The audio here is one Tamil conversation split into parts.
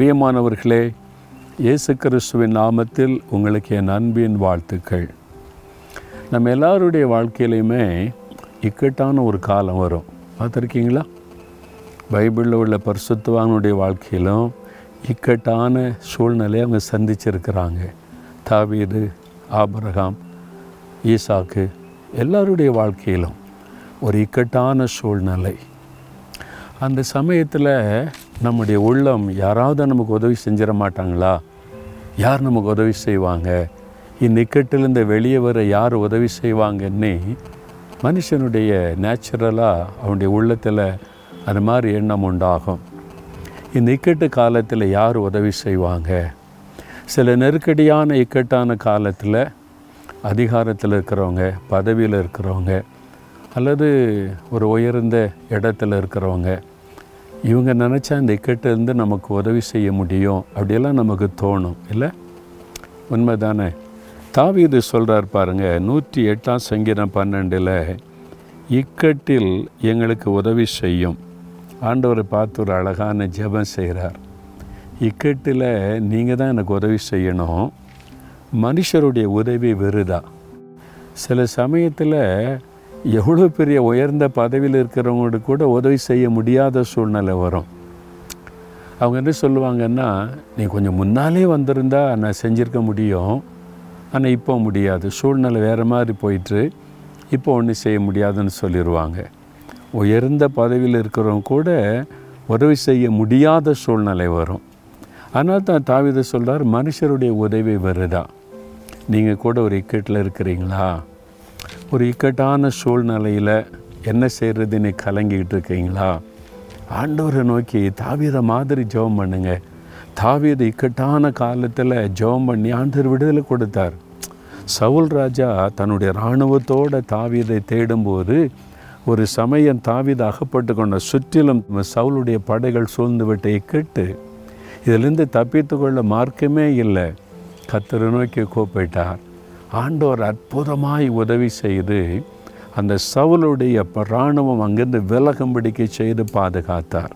பிரியமானவர்களே இயேசு கிறிஸ்துவின் நாமத்தில் உங்களுக்கு என் அன்பின் வாழ்த்துக்கள். நம்ம எல்லாருடைய வாழ்க்கையிலையுமே இக்கட்டான ஒரு காலம் வரும். பார்த்துருக்கீங்களா? பைபிளில் உள்ள பரிசுத்துவானுடைய வாழ்க்கையிலும் இக்கட்டான சூழ்நிலையை அவங்க சந்திச்சிருக்கிறாங்க. தாவீது ஆபரகாம் ஈசாக்கு எல்லாருடைய வாழ்க்கையிலும் ஒரு இக்கட்டான சூழ்நிலை. அந்த சமயத்தில் நம்முடைய உள்ளம் யாராவது நமக்கு உதவி செஞ்சிட மாட்டாங்களா? யார் நமக்கு உதவி செய்வாங்க? இந்நிக்கட்டிலிருந்து வெளியே வர யார் உதவி செய்வாங்கன்னு மனுஷனுடைய நேச்சுரலாக அவனுடைய உள்ளத்தில் அது மாதிரி எண்ணம் உண்டாகும். இந்த இக்கட்டு காலத்தில் யார் உதவி செய்வாங்க? சில நெருக்கடியான இக்கட்டான காலத்தில் அதிகாரத்தில் இருக்கிறவங்க பதவியில் இருக்கிறவங்க அல்லது ஒரு உயர்ந்த இடத்துல இருக்கிறவங்க இவங்க நினச்சா இந்த இக்கட்டிலேருந்து நமக்கு உதவி செய்ய முடியும். அப்படியெல்லாம் நமக்கு தோணும். இல்லை? உண்மைதானே? இது சொல்கிறார் பாருங்க நூற்றி எட்டாம் சங்கீதம் பன்னெண்டில் இக்கட்டில் எங்களுக்கு உதவி செய்யும். ஆண்டவரை பார்த்து ஒரு அழகான ஜெபம் செய்கிறார். இக்கட்டில் நீங்கள் தான் எனக்கு உதவி செய்யணும். மனுஷருடைய உதவி வெறுதா? சில சமயத்தில் எவ்வளோ பெரிய உயர்ந்த பதவியில் இருக்கிறவங்களுக்கு கூட உதவி செய்ய முடியாத சூழ்நிலை வரும். அவங்க என்ன சொல்லுவாங்கன்னா நீ கொஞ்சம் முன்னாலே வந்திருந்தா நான் செஞ்சுருக்க முடியும். ஆனால் இப்போ முடியாது. சூழ்நிலை வேறு மாதிரி போயிட்டு இப்போ ஒன்றும் செய்ய முடியாதுன்னு சொல்லிடுவாங்க உயர்ந்த பதவியில் இருக்கிறவங்க கூட உதவி செய்ய முடியாத சூழ்நிலை வரும். ஆனால் தான் தாவித சொல்கிறார் மனுஷருடைய உதவி வருதா நீங்கள் கூட ஒரு இக்கட்டில் இருக்கிறீங்களா? ஒரு இக்கட்டான சூழ்நிலையில் என்ன செய்கிறதுன்னு கலங்கிக்கிட்டு இருக்கீங்களா? ஆண்டவரை நோக்கி தாவீத மாதிரி ஜெபம் பண்ணுங்க. தாவீது இக்கட்டான காலத்தில் ஜெபம் பண்ணி ஆண்டவர் விடுதலை கொடுத்தார். சவுல் ராஜா தன்னுடைய இராணுவத்தோட தாவீதை தேடும்போது ஒரு சமயம் தாவீது அகப்பட்டு கொண்ட சுற்றிலும் சவுளுடைய படைகள் சூழ்ந்து விட்ட இக்கட்டு இதிலிருந்து தப்பித்து கொள்ள மார்க்கமே இல்லை. கத்தரை நோக்கி கூப்பிட்டார். ஆண்டவர் அற்புதமாய் உதவி செய்து அந்த சவுளுடைய ப- இராணுவம் அங்கிருந்து விலகும்படிக்கு செய்து பாதுகாத்தார்.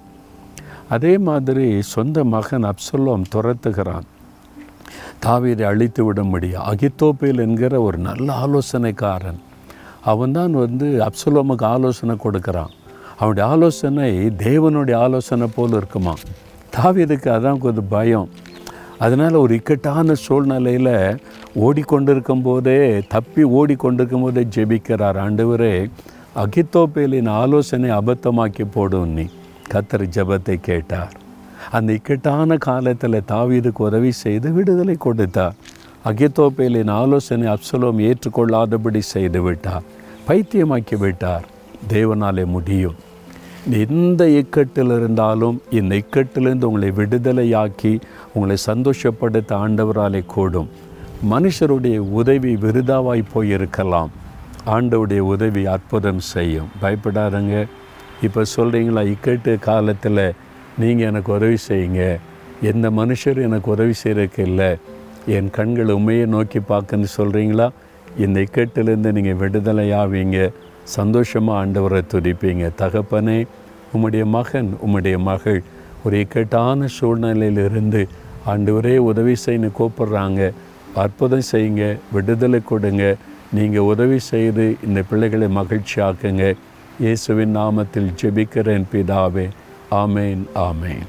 அதே மாதிரி சொந்த மகன் அப்சல்லோம் துரத்துகிறான். தாவீதை அழித்து விட முடியும் அகித்தோப்பில் என்கிற ஒரு நல்ல ஆலோசனைக்காரன். அவன்தான் வந்து அப்சலோமுக்கு ஆலோசனை கொடுக்குறான். அவனுடைய ஆலோசனை தேவனுடைய ஆலோசனை போல் இருக்குமா? தாவீதுக்கு அதான் கொஞ்சம் பயம். அதனால் ஒரு இக்கட்டான சூழ்நிலையில் ஓடிக்கொண்டிருக்கும் போதே தப்பி ஓடிக்கொண்டிருக்கும் போதே ஜெபிக்கிறார் ஆண்டவரே அகித்தோப்பேலின் ஆலோசனை அபத்தமாக்கி போடும் நீ. கத்தர் ஜெபத்தை கேட்டார். அந்த இக்கட்டான காலத்தில் தாவீதுக்கு உதவி செய்து விடுதலை கொடுத்தார். அகித்தோப்பேலின் ஆலோசனை அப்சலோம் ஏற்றுக்கொள்ளாதபடி செய்து விட்டார். பைத்தியமாக்கி விட்டார். தேவனாலே முடியும். எந்த இக்கட்டில் இருந்தாலும் இந்த இக்கட்டிலிருந்து உங்களை விடுதலையாக்கி உங்களை சந்தோஷப்படுத்த ஆண்டவராலே கூடும். மனுஷருடைய உதவி விருதாவாய் போயிருக்கலாம். ஆண்டவுடைய உதவி அற்புதம் செய்யும். பயப்படாதங்க. இப்போ சொல்கிறீங்களா இக்கட்டு காலத்தில் நீங்கள் எனக்கு உதவி செய்யுங்க. எந்த மனுஷரும் எனக்கு உதவி செய்கிறதுக்கு இல்லை என் கண்கள் உண்மையை நோக்கி பார்க்குன்னு சொல்கிறீங்களா இந்த இக்கட்டிலேருந்து நீங்கள் விடுதலையாவீங்க. சந்தோஷமாக ஆண்டவரை துடிப்பீங்க தகப்பனே உம்முடைய மகன் உம்முடைய மகள் ஒரு இக்கட்டான சூழ்நிலையிலிருந்து ஆண்டு ஒரே உதவி செய்யணும்னு கூப்பிட்றாங்க. அற்புதம் செய்யுங்க விடுதலை கொடுங்க. நீங்கள் உதவி செய்து இந்த பிள்ளைகளை மகிழ்ச்சியாக்குங்க. இயேசுவின் நாமத்தில் ஜெபிக்கிறேன் பிதாவே. ஆமேன் ஆமேன்.